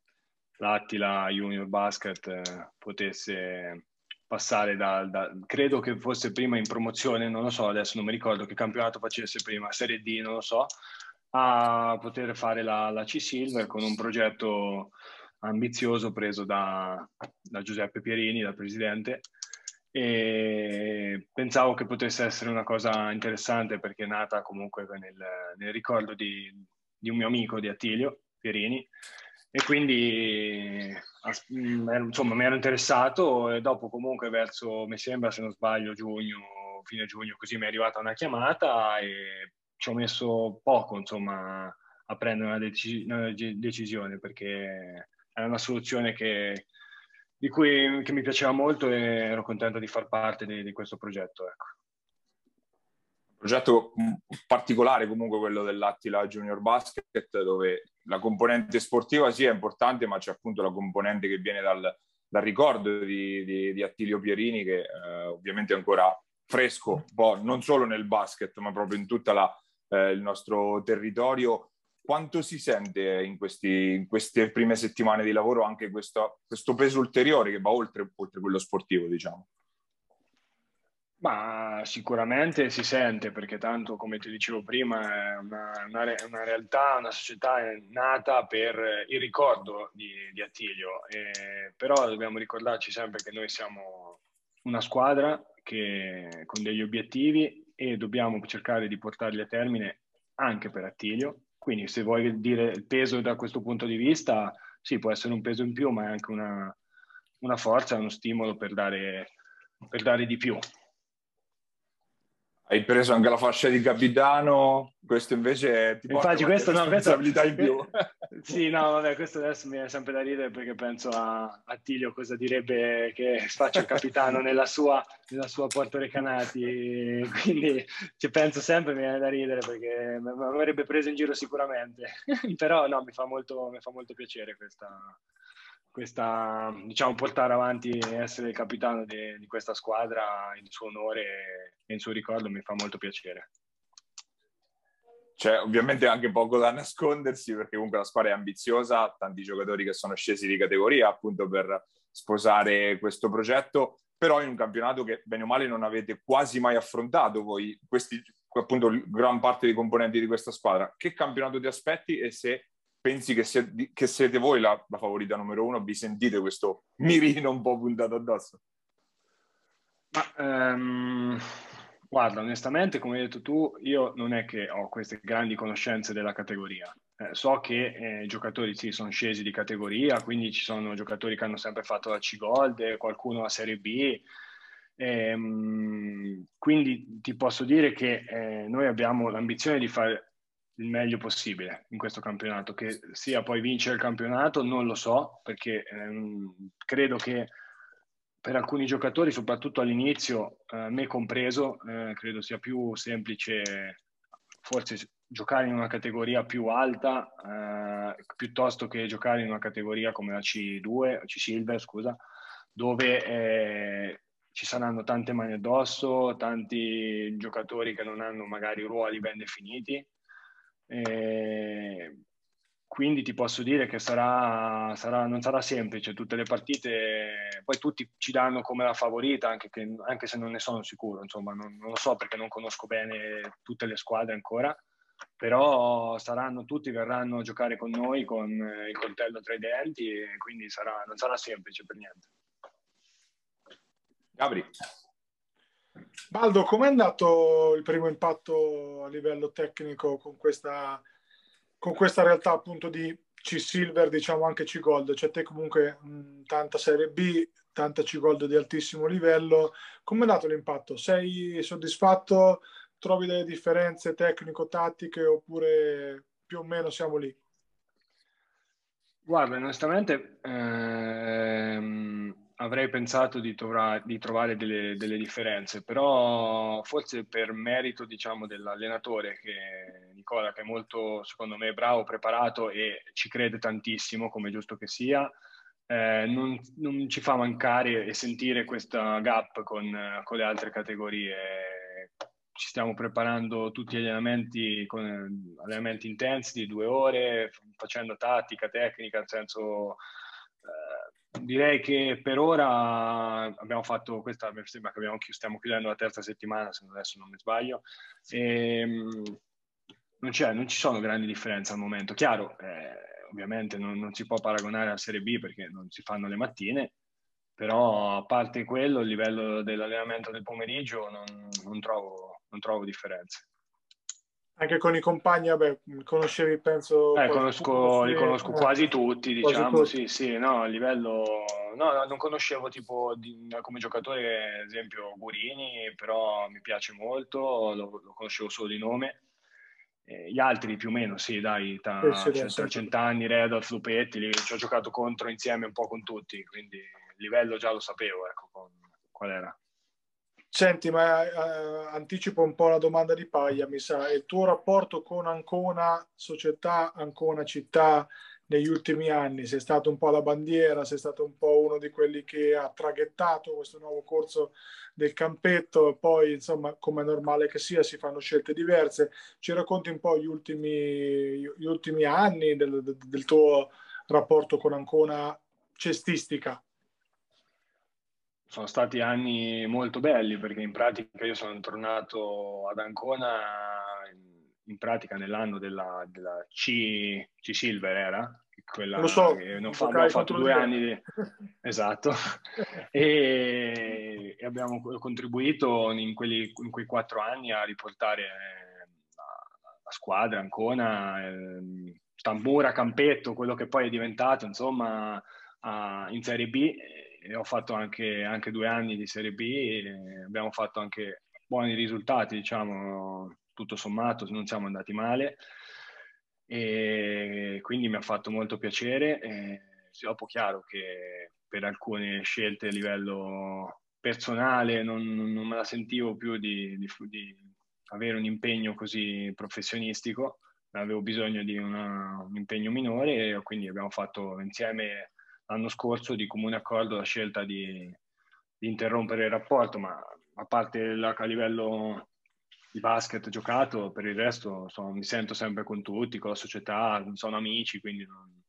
l'Attila Junior Basket eh, potesse passare da, da, credo che fosse prima in promozione, non lo so, adesso non mi ricordo che campionato facesse prima, Serie D, non lo so, a poter fare la, la C-Silver con un progetto ambizioso preso da, da Giuseppe Pierini, dal presidente, e pensavo che potesse essere una cosa interessante perché è nata comunque nel, nel ricordo di, di, un mio amico di Attilio Pierini. E quindi mm, insomma mi ero interessato e dopo comunque verso mi sembra se non sbaglio giugno fine giugno così mi è arrivata una chiamata e ci ho messo poco insomma a prendere una, dec- una decisione perché era una soluzione che di cui mi piaceva molto e ero contento di far parte di, di questo progetto. Ecco. Un progetto particolare comunque quello dell'Attila Junior Basket dove la componente sportiva sì è importante ma c'è appunto la componente che viene dal, dal ricordo di, di, di, Attilio Pierini che eh, ovviamente è ancora fresco, non solo nel basket ma proprio in tutto eh, il nostro territorio quanto si sente in, questi, in, queste prime settimane di lavoro anche questo, questo peso ulteriore che va oltre, oltre, quello sportivo, diciamo? Ma sicuramente si sente perché tanto, come ti dicevo prima, è una, una, una realtà, una società nata per il ricordo di, di Attilio, e, però dobbiamo ricordarci sempre che noi siamo una squadra che, con degli obiettivi e dobbiamo cercare di portarli a termine anche per Attilio quindi se vuoi dire il peso da questo punto di vista, sì, può essere un peso in più, ma è anche una, una forza, uno stimolo per dare, per dare di più. Hai preso anche la fascia di capitano, questo invece ti Infatti, questo no, responsabilità questo, in più. sì, no, vabbè, questo adesso mi è sempre da ridere perché penso a, a Tilio cosa direbbe che faccia il capitano nella sua, nella sua Porto Recanati, quindi ci penso sempre, mi viene da ridere perché mi avrebbe preso in giro sicuramente, però no, mi fa molto, mi fa molto piacere questa, questa, diciamo, portare avanti e essere il capitano di, di questa squadra in suo onore e in suo ricordo mi fa molto piacere. C'è ovviamente anche poco da nascondersi perché comunque la squadra è ambiziosa, tanti giocatori che sono scesi di categoria appunto per sposare questo progetto, però in un campionato che bene o male non avete quasi mai affrontato voi, questi appunto gran parte dei componenti di questa squadra. Che campionato ti aspetti e se pensi che, sia, che siete voi la, la, favorita numero uno, vi sentite questo mirino un po' puntato addosso? Ma, um, guarda, onestamente, come hai detto tu, io non è che ho queste grandi conoscenze della categoria. Eh, so che eh, i giocatori sì, sono scesi di categoria, quindi ci sono giocatori che hanno sempre fatto la C-Gold, qualcuno la Serie B. Ehm, quindi ti posso dire che eh, noi abbiamo l'ambizione di fare il meglio possibile in questo campionato. Che sia poi vincere il campionato non lo so, perché ehm, credo che per alcuni giocatori, soprattutto all'inizio, eh, me compreso, eh, credo sia più semplice forse giocare in una categoria più alta eh, piuttosto che giocare in una categoria come la C2, C Silver, scusa, dove eh, ci saranno tante mani addosso, tanti giocatori che non hanno magari ruoli ben definiti e quindi ti posso dire che sarà, sarà, non sarà semplice, tutte le partite, poi tutti ci danno come la favorita, anche, che, anche se non ne sono sicuro, insomma, non, non, lo so perché non conosco bene tutte le squadre ancora, però saranno tutti, verranno a giocare con noi con il coltello tra i denti e quindi sarà, non sarà semplice per niente. Gabri. Baldo, com'è andato il primo impatto a livello tecnico con questa, con questa realtà appunto di C-Silver, diciamo anche C-Gold? C'è te comunque mh, tanta Serie B, tanta C-Gold di altissimo livello. Com'è andato l'impatto? Sei soddisfatto? Trovi delle differenze tecnico-tattiche oppure più o meno siamo lì? Guarda, onestamente... Ehm avrei pensato di, trova- di trovare delle, delle, differenze, però forse per merito diciamo, dell'allenatore che Nicola, che è molto secondo me bravo, preparato e ci crede tantissimo, come giusto che sia, eh, non, non, ci fa mancare e sentire questa gap con, con, le altre categorie. Ci stiamo preparando tutti gli allenamenti con allenamenti intensi di due ore, facendo tattica, tecnica, nel senso direi che per ora abbiamo fatto questa, mi sembra che abbiamo, stiamo chiudendo la terza settimana, se adesso non mi sbaglio. E, ehm, non, non, ci sono grandi differenze al momento. Chiaro, eh, ovviamente non, non, si può paragonare alla Serie B perché non si fanno le mattine, però a parte quello, il livello dell'allenamento del pomeriggio non, non trovo, trovo differenze. Anche con i compagni, vabbè, conoscevi, penso... Eh, conosco, li conosco eh, quasi tutti, diciamo, quasi tutti. sì, sì, no, a livello... No, non conoscevo tipo di, come giocatore, ad esempio, Gurini, però mi piace molto, lo, lo conoscevo solo di nome. Eh, gli altri più o meno, sì, dai, tra, tra cent'anni, Redolf, Lupetti, li, ci ho giocato contro insieme un po' con tutti, quindi il livello già lo sapevo, ecco, con, qual era. Senti, ma eh, anticipo un po' la domanda di Paglia, mi sa, il tuo rapporto con Ancona società, Ancona città negli ultimi anni? Sei stato un po' la bandiera, sei stato un po' uno di quelli che ha traghettato questo nuovo corso del campetto, poi insomma, come è normale che sia, si fanno scelte diverse. Ci racconti un po' gli ultimi, gli ultimi anni del, del tuo rapporto con Ancona cestistica? Sono stati anni molto belli perché in pratica io sono tornato ad Ancona in, pratica nell'anno della, della C, C, Silver era quella lo so, che non fa, abbiamo fatto due anni di... esatto. E, e, abbiamo contribuito in, quelli, in, quei quattro anni a riportare la, la squadra Ancona eh, Campetto quello che poi è diventato insomma a, in Serie B ho fatto anche, anche, due anni di Serie B, abbiamo fatto anche buoni risultati, diciamo, tutto sommato, non siamo andati male e quindi mi ha fatto molto piacere. E dopo chiaro che per alcune scelte a livello personale non, non me la sentivo più di, di, di, avere un impegno così professionistico, avevo bisogno di una, un impegno minore e quindi abbiamo fatto insieme l'anno scorso di comune accordo la scelta di, di interrompere il rapporto, ma a parte la, a livello di basket giocato, per il resto sono, mi sento sempre con tutti, con la società, sono amici, quindi non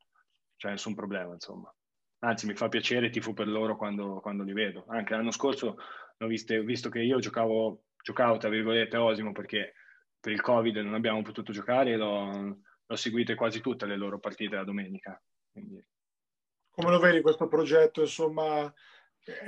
c'è nessun problema, insomma. Anzi, mi fa piacere, tifo per loro quando, quando li vedo. Anche l'anno scorso, ho visto, visto che io giocavo, giocavo, tra virgolette, Osimo, perché per il Covid non abbiamo potuto giocare, l'ho, l'ho seguite quasi tutte le loro partite la domenica. Quindi... Come lo vedi questo progetto, insomma,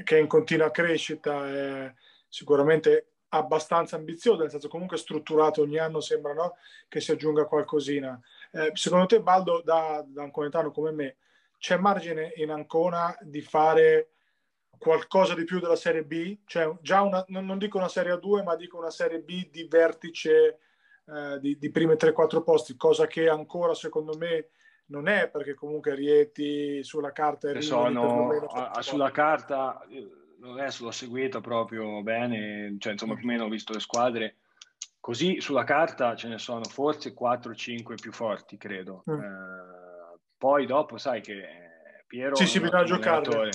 che è in continua crescita? È sicuramente abbastanza ambizioso, nel senso comunque strutturato ogni anno sembra no? che si aggiunga qualcosina. Eh, secondo te, Baldo, da, da un conetano come me, c'è margine in Ancona di fare qualcosa di più della Serie B? Cioè, già una, non dico una Serie A2, ma dico una Serie B di vertice eh, di, di prime 3-4 posti, cosa che ancora secondo me non è perché comunque Rieti sulla carta è sono, a, sulla carta adesso l'ho seguito proprio bene, cioè insomma più o meno ho visto le squadre. Così sulla carta ce ne sono forse 4-5 più forti, credo. Mm. Eh, poi dopo sai che Piero sì, sì, bisogna giocare.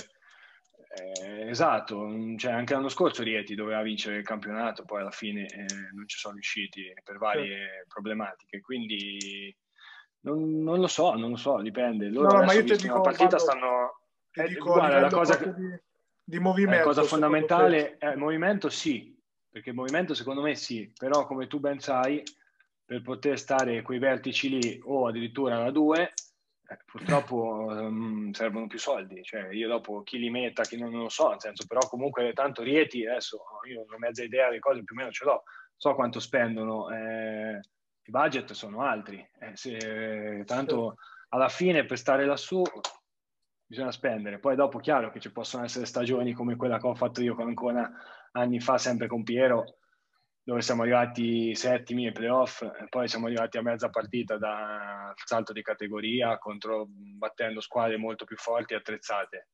Eh, esatto, cioè, anche l'anno scorso Rieti doveva vincere il campionato, poi alla fine eh, non ci sono riusciti per varie sì. problematiche, quindi non, non, lo so, non lo so, dipende. Loro no, ma io ti dico, partita stanno... Ti eh, dico, guarda, la cosa che... Di di movimento. La cosa fondamentale è il movimento sì, perché il movimento secondo me sì, però come tu ben sai, per poter stare quei vertici lì o addirittura alla 2, eh, purtroppo um, servono più soldi. Cioè, io dopo chi li metta, chi non, non, lo so, nel senso, però comunque tanto Rieti, adesso io ho una mezza idea delle cose più o meno ce l'ho, so quanto spendono, eh, i budget sono altri. Eh, se, tanto alla fine per stare lassù bisogna spendere. Poi dopo, chiaro che ci possono essere stagioni come quella che ho fatto io con Ancona anni fa, sempre con Piero, dove siamo arrivati settimi ai playoff, e poi siamo arrivati a mezza partita da salto di categoria, contro, battendo squadre molto più forti e attrezzate.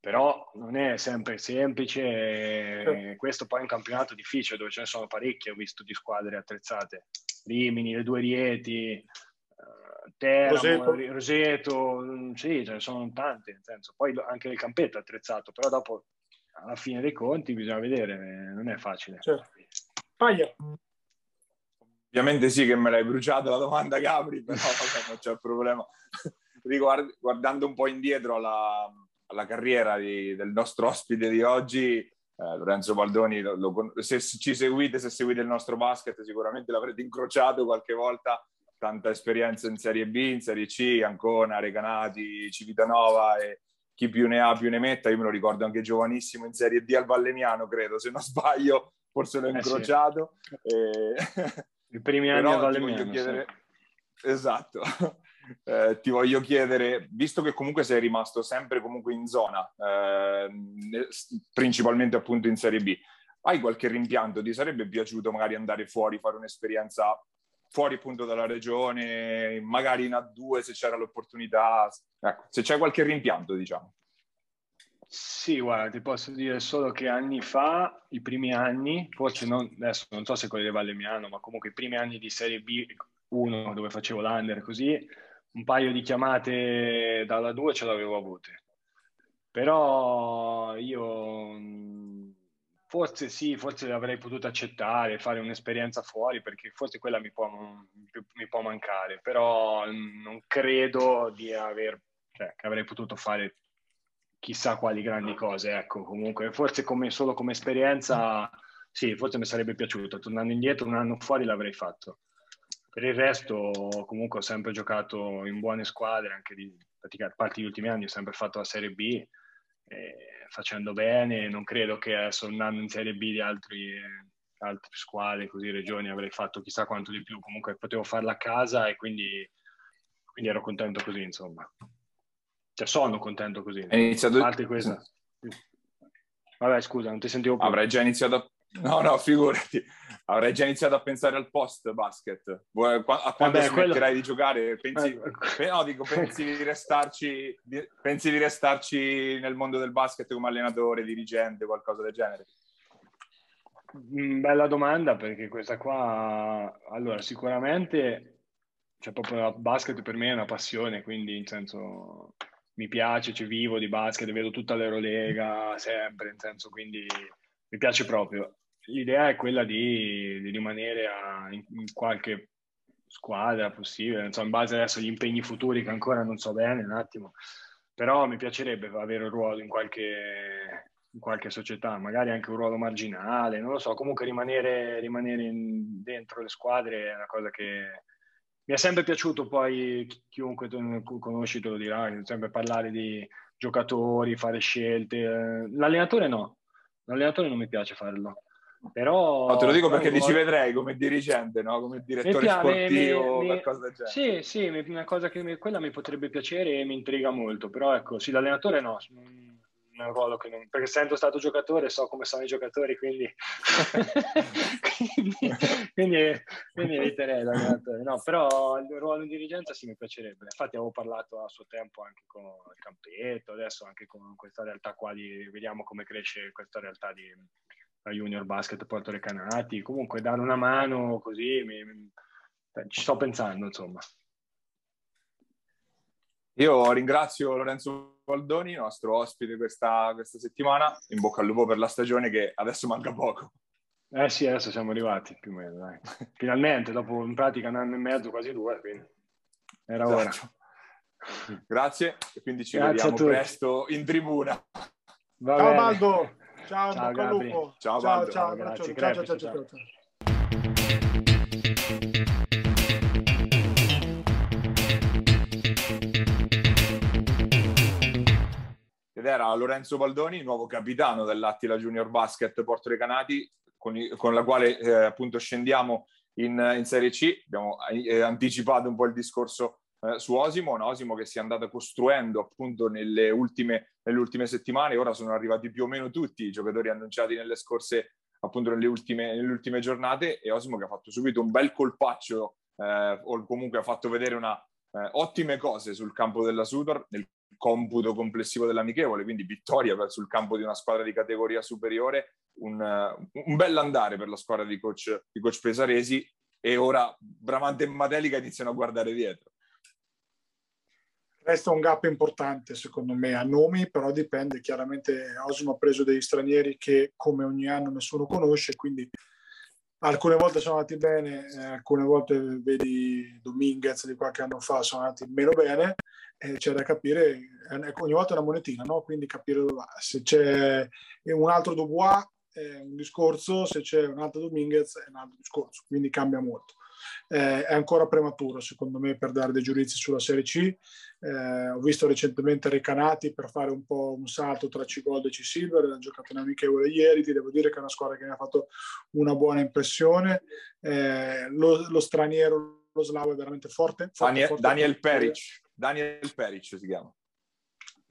Però non è sempre semplice, questo poi è un campionato difficile dove ce ne sono parecchie, ho visto di squadre attrezzate. Rimini, le due Rieti, Teramo, Roseto. Roseto, mm, sì, ce ne sono tante, nel senso. poi anche il campetto è attrezzato, però dopo alla fine dei conti bisogna vedere, eh, non è facile. Certo. Paglia. Ovviamente sì che me l'hai bruciata la domanda Gabri, però non c'è problema. Riguard- guardando un po' indietro alla, alla carriera di, del nostro ospite di oggi, eh, Lorenzo Baldoni, lo, lo, se ci seguite, se seguite il nostro basket, sicuramente l'avrete incrociato qualche volta tanta esperienza in Serie B, in Serie C, Ancona, Recanati, Civitanova e chi più ne ha più ne metta. Io me lo ricordo anche giovanissimo in Serie D al Vallegnano, credo, se non sbaglio, forse l'ho incrociato. Eh sì. e... I primi anni al Vallegnano. Chiedere... Sì. Esatto. Eh, ti voglio chiedere, visto che comunque sei rimasto sempre comunque in zona, eh, principalmente appunto in Serie B, hai qualche rimpianto? Ti sarebbe piaciuto magari andare fuori, fare un'esperienza fuori appunto dalla regione, magari in A2 se c'era l'opportunità, ecco, se c'è qualche rimpianto, diciamo. Sì, guarda, ti posso dire solo che anni fa, i primi anni, forse non, adesso non so se quelli di Valemiano, ma comunque i primi anni di Serie B1 dove facevo l'under così, un paio di chiamate dalla 2 ce l'avevo avute. Però io Forse sì, forse l'avrei potuto accettare, fare un'esperienza fuori, perché forse quella mi può, mi può mancare, però non credo di aver, cioè, che avrei potuto fare chissà quali grandi cose, ecco, comunque, forse come, solo come esperienza, sì, forse mi sarebbe piaciuto, tornando indietro un anno fuori l'avrei fatto. Per il resto, comunque, ho sempre giocato in buone squadre, anche di, a parte degli ultimi anni, ho sempre fatto la Serie B, eh, facendo bene. Non credo che adesso andando in Serie B di altri, altre squadre, così regioni, avrei fatto chissà quanto di più. Comunque potevo farla a casa e quindi, quindi ero contento così, insomma. Cioè sono contento così. È iniziato... A parte questa. Vabbè, scusa, non ti sentivo più. Avrei già iniziato No, no, figurati. Avrei già iniziato a pensare al post basket. A quando Vabbè, smetterai quello- di giocare, pensi, Eh, no, dico, pensi di restarci, di- pensi di restarci nel mondo del basket come allenatore, dirigente, qualcosa del genere? Mm, Bella domanda perché questa qua, allora sicuramente, cioè proprio la basket per me è una passione, quindi in senso mi piace, ci vivo di basket, vedo tutta l'Eurolega sempre, in senso quindi mi piace proprio. L'idea è quella di, di rimanere a- in, in qualche squadra possibile, non so, in base adesso agli impegni futuri che ancora non so bene un attimo, però mi piacerebbe avere un ruolo in qualche, in qualche società, magari anche un ruolo marginale, non lo so, comunque rimanere, rimanere in- dentro le squadre è una cosa che mi è sempre piaciuto, poi chi- chiunque tu conosci te lo dirà, sempre parlare di giocatori, fare scelte, l'allenatore no, l'allenatore non mi piace farlo. Però No, te lo dico perché ti ci vedrei come dirigente, no? come direttore pia- mi- sportivo, mi- qualcosa del genere. Sì, sì, una cosa che mi- quella mi potrebbe piacere e mi intriga molto, però ecco, sì, l'allenatore no, un ruolo che non... perché essendo stato giocatore so come sono i giocatori, quindi, quindi, quindi, quindi eviterei l'allenatore. No, però il ruolo di dirigenza sì mi piacerebbe. Infatti avevo parlato a suo tempo anche con il campetto, adesso anche con questa realtà qua di... vediamo come cresce questa realtà di Junior Basket Porto Recanati. Comunque dare una mano così mi- mi- ci sto pensando, insomma. Io ringrazio Lorenzo Baldoni, nostro ospite questa, questa settimana. In bocca al lupo per la stagione che adesso manca poco. Eh sì, adesso siamo arrivati più o meno, dai. Finalmente, dopo in pratica un anno e mezzo, quasi due, quindi era ora. Esatto. Grazie e quindi ci Grazie a vediamo tutti. presto in tribuna. Va Ciao bene. Baldo, ciao, Ciao, bocca al Gabri. lupo. Ciao, ciao, Baldo. ciao, Grazie, ciao, ciao, ciao, ciao, ciao. Ed era Lorenzo Baldoni, nuovo capitano dell'Attila Junior Basket Porto Recanati, con, i- con la quale eh, appunto scendiamo in, in Serie C. Abbiamo eh, anticipato un po' il discorso eh, su Osimo, un Osimo che si è andato costruendo appunto nelle ultime, nelle ultime settimane. Ora sono arrivati più o meno tutti i giocatori annunciati nelle scorse, appunto nelle ultime, nelle ultime giornate e Osimo che ha fatto subito un bel colpaccio eh, o comunque ha fatto vedere una, eh, ottime cose sul campo della Sudor nel computo complessivo dell'amichevole, quindi vittoria sul campo di una squadra di categoria superiore, un, eh, un bell'andare per la squadra di coach, di coach Pesaresi e ora Bramante e Matelica iniziano a guardare dietro. Resta un gap importante secondo me a nomi, però dipende. Chiaramente Osimo ha preso degli stranieri che come ogni anno nessuno conosce, quindi alcune volte sono andati bene, eh, alcune volte vedi Dominguez di qualche anno fa sono andati meno bene e c'è da capire, è- ogni volta è una monetina, no? quindi capire dove va. Se c'è un altro Dubois è un discorso, se c'è un altro Dominguez è un altro discorso, quindi cambia molto. Eh, è ancora prematuro secondo me per dare dei giudizi sulla Serie C. Eh, ho visto recentemente Recanati per fare un po' un salto tra C-Gold e C-Silver, ha giocato in amichevole ieri, ti devo dire che è una squadra che mi ha fatto una buona impressione. Eh, lo, lo straniero, lo slavo è veramente forte. forte, Daniel, forte Daniel per- Peric, Daniel Peric si chiama.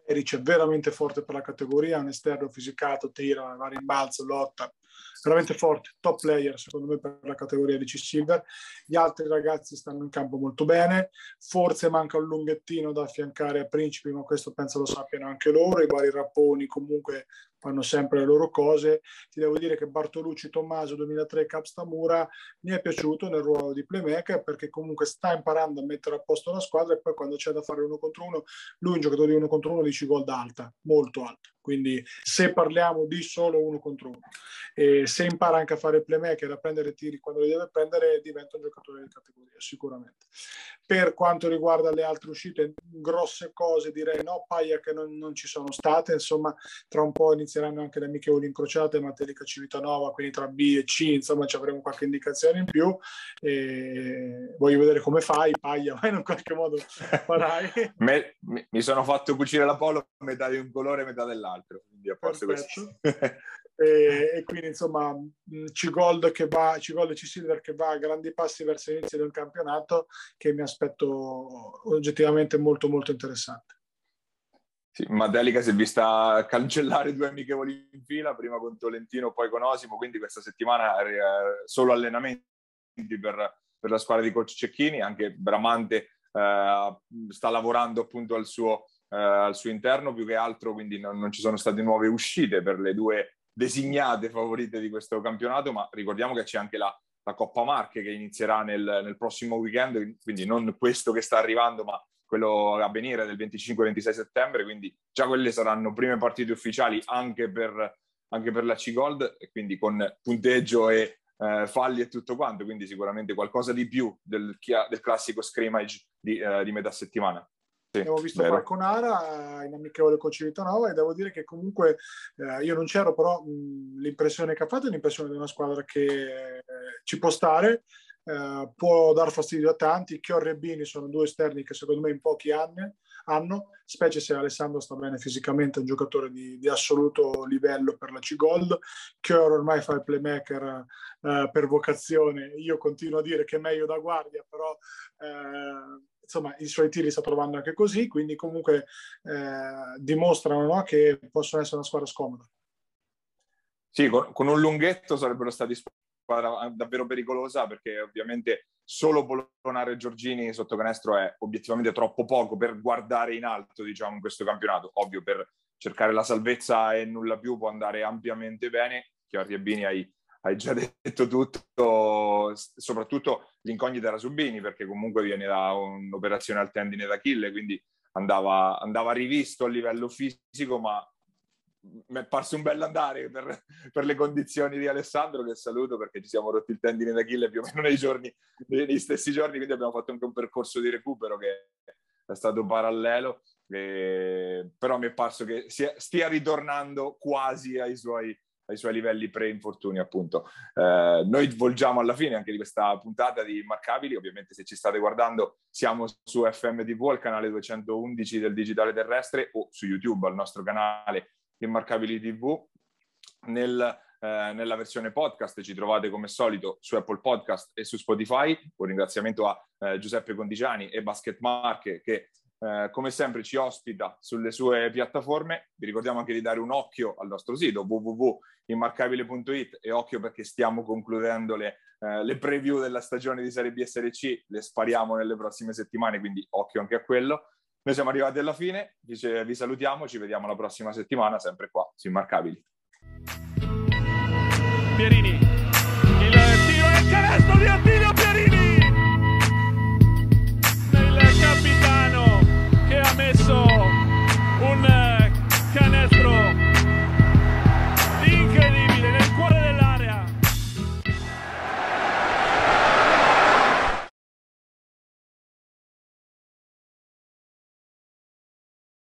Peric è veramente forte per la categoria, un esterno fisicato, tira, va a rimbalzo, lotta, veramente forte, top player secondo me per la categoria di C-Silver. Gli altri ragazzi stanno in campo molto bene, forse manca un lunghettino da affiancare a Principi, ma questo penso lo sappiano anche loro, i vari rapponi comunque fanno sempre le loro cose. Ti devo dire che Bartolucci Tommaso 2003 Caps Tamura mi è piaciuto nel ruolo di playmaker perché comunque sta imparando a mettere a posto la squadra e poi quando c'è da fare uno contro uno, lui un giocatore di uno contro uno di C-Gold alta, molto alta. Quindi se parliamo di solo uno contro uno, e se impara anche a fare playmaker, a prendere tiri quando li deve prendere, diventa un giocatore di categoria, sicuramente. Per quanto riguarda le altre uscite, grosse cose direi no, paia che non, non ci sono state, insomma tra un po' inizieranno anche le amichevoli incrociate, Matelica Civitanova, quindi tra B e C, insomma ci avremo qualche indicazione in più. E voglio vedere come fai, paia, ma in un qualche modo farai. Me- mi mi sono fatto cucire la polo metà di un colore e metà dell'altro, quindi a posto così. e, e quindi insomma mh, C-Gold che va C-Gold e C-Silver che va a grandi passi verso l'inizio di un campionato che mi aspetto oggettivamente molto molto interessante Sì, Madelica si è vista cancellare due amichevoli in fila, prima con Tolentino, poi con Osimo, quindi questa settimana eh, solo allenamenti per, per, la squadra di coach Cecchini, anche Bramante eh, sta lavorando appunto al suo, al suo, interno più che altro, quindi non, non ci sono state nuove uscite per le due designate favorite di questo campionato, ma ricordiamo che c'è anche la, la Coppa Marche che inizierà nel, nel, prossimo weekend, quindi non questo che sta arrivando, ma quello a venire del 25-26 settembre, quindi già quelle saranno prime partite ufficiali anche per, anche per la C-Gold, e quindi con punteggio e eh, falli e tutto quanto, quindi sicuramente qualcosa di più del, del classico scrimmage di, eh, di metà settimana. Sì, Abbiamo visto vero. Falconara in amichevole con Civitanova e devo dire che comunque eh, io non c'ero, però mh, l'impressione che ha fatto è l'impressione di una squadra che eh, ci può stare, eh, può dar fastidio a tanti. Chiorri e Bini sono due esterni che secondo me in pochi anni hanno, specie se Alessandro sta bene fisicamente, è un giocatore di, di assoluto livello per la C-Gold. Chior ormai fa il playmaker eh, per vocazione, io continuo a dire che è meglio da guardia, però eh, insomma i suoi tiri sta trovando anche così, quindi comunque eh, dimostrano no, che possono essere una squadra scomoda. Sì, con, con un lunghetto sarebbero stati squadra davvero pericolosa perché ovviamente solo Polonare e Giorgini sotto canestro è obiettivamente troppo poco per guardare in alto diciamo in questo campionato ovvio per cercare la salvezza e nulla più può andare ampiamente bene Chiari e Bini hai, hai già detto tutto soprattutto l'incognita era su Bini perché comunque viene da un'operazione al tendine d'Achille quindi andava, andava rivisto a livello fisico ma mi è parso un bel andare per, per, le condizioni di Alessandro, che saluto perché ci siamo rotti il tendine d'Achille più o meno nei giorni, negli stessi giorni, quindi abbiamo fatto anche un percorso di recupero che è stato parallelo, e, però mi è parso che sia, stia ritornando quasi ai suoi, ai suoi livelli pre-infortuni, appunto. Eh, noi volgiamo alla fine anche di questa puntata di Immarcabili. Ovviamente, se ci state guardando, siamo su FMTV, al canale 211 del Digitale Terrestre, o su YouTube, al nostro canale Immarcabili TV. Nel, eh, nella versione podcast ci trovate come solito su Apple Podcast e su Spotify. Un ringraziamento a eh, Giuseppe Condigiani e Basket Marche che eh, come sempre ci ospita sulle sue piattaforme. Vi ricordiamo anche di dare un occhio al nostro sito www.immarcabile.it e occhio perché stiamo concludendo le, eh, le preview della stagione di Serie B e Serie C, le spariamo nelle prossime settimane, quindi occhio anche a quello. Noi siamo arrivati alla fine, vi, vi salutiamo, ci vediamo la prossima settimana, sempre qua su Immarcabili. Pierini